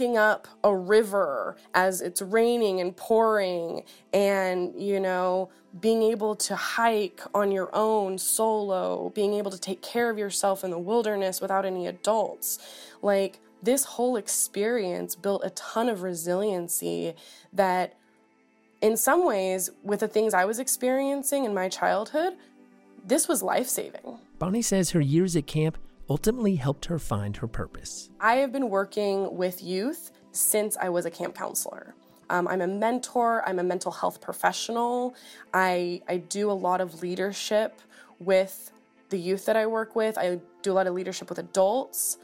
up a river as it's raining and pouring and you know being able to hike on your own solo being able to take care of yourself in the wilderness without any adults. Like this whole experience built a ton of resiliency that in some ways with the things i was experiencing in my childhood this was life-saving. Bonnie says her years at camp ultimately helped her find her purpose. I have been working with youth since I was a camp counselor. Um, I'm a mentor, I'm a mental health professional. I, I do a lot of leadership with the youth that I work with, I do a lot of leadership with adults.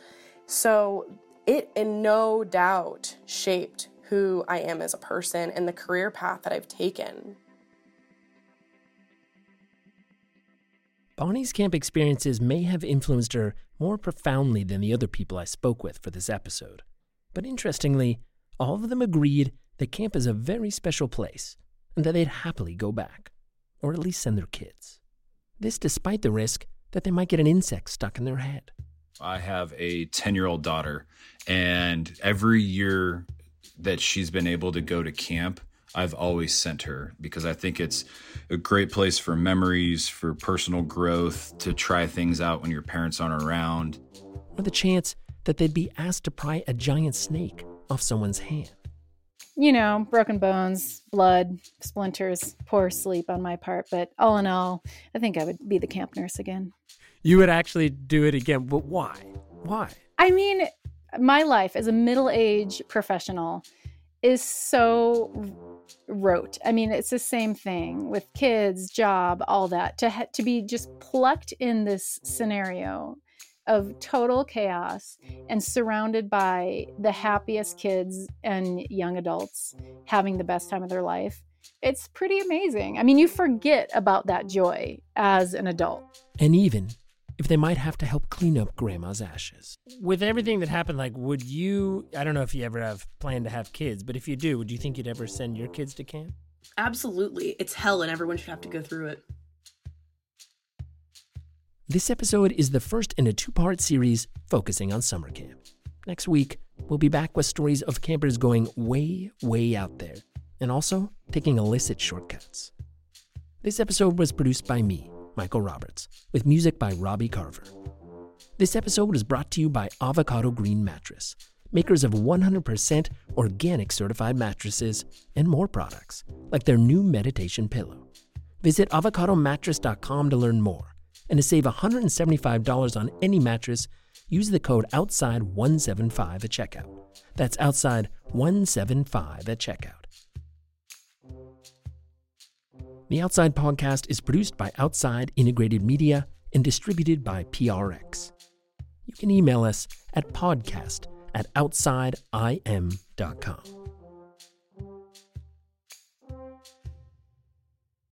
So it, in no doubt, shaped who I am as a person and the career path that I've taken. Bonnie's camp experiences may have influenced her more profoundly than the other people I spoke with for this episode. But interestingly, all of them agreed that camp is a very special place and that they'd happily go back, or at least send their kids. This despite the risk that they might get an insect stuck in their head. I have a 10 year old daughter, and every year that she's been able to go to camp, I've always sent her because I think it's a great place for memories, for personal growth, to try things out when your parents aren't around. Or the chance that they'd be asked to pry a giant snake off someone's hand. You know, broken bones, blood, splinters, poor sleep on my part, but all in all, I think I would be the camp nurse again. You would actually do it again, but why? Why? I mean, my life as a middle aged professional is so rote. I mean, it's the same thing with kids, job, all that. To ha- to be just plucked in this scenario of total chaos and surrounded by the happiest kids and young adults having the best time of their life. It's pretty amazing. I mean, you forget about that joy as an adult. And even if they might have to help clean up grandma's ashes. With everything that happened, like, would you? I don't know if you ever have planned to have kids, but if you do, would you think you'd ever send your kids to camp? Absolutely. It's hell and everyone should have to go through it. This episode is the first in a two part series focusing on summer camp. Next week, we'll be back with stories of campers going way, way out there and also taking illicit shortcuts. This episode was produced by me, Michael Roberts, with music by Robbie Carver. This episode is brought to you by Avocado Green Mattress, makers of 100% organic certified mattresses and more products, like their new meditation pillow. Visit avocadomattress.com to learn more. And to save $175 on any mattress, use the code OUTSIDE175 at checkout. That's OUTSIDE175 at checkout. The Outside Podcast is produced by Outside Integrated Media and distributed by PRX. You can email us at podcast at outsideim.com.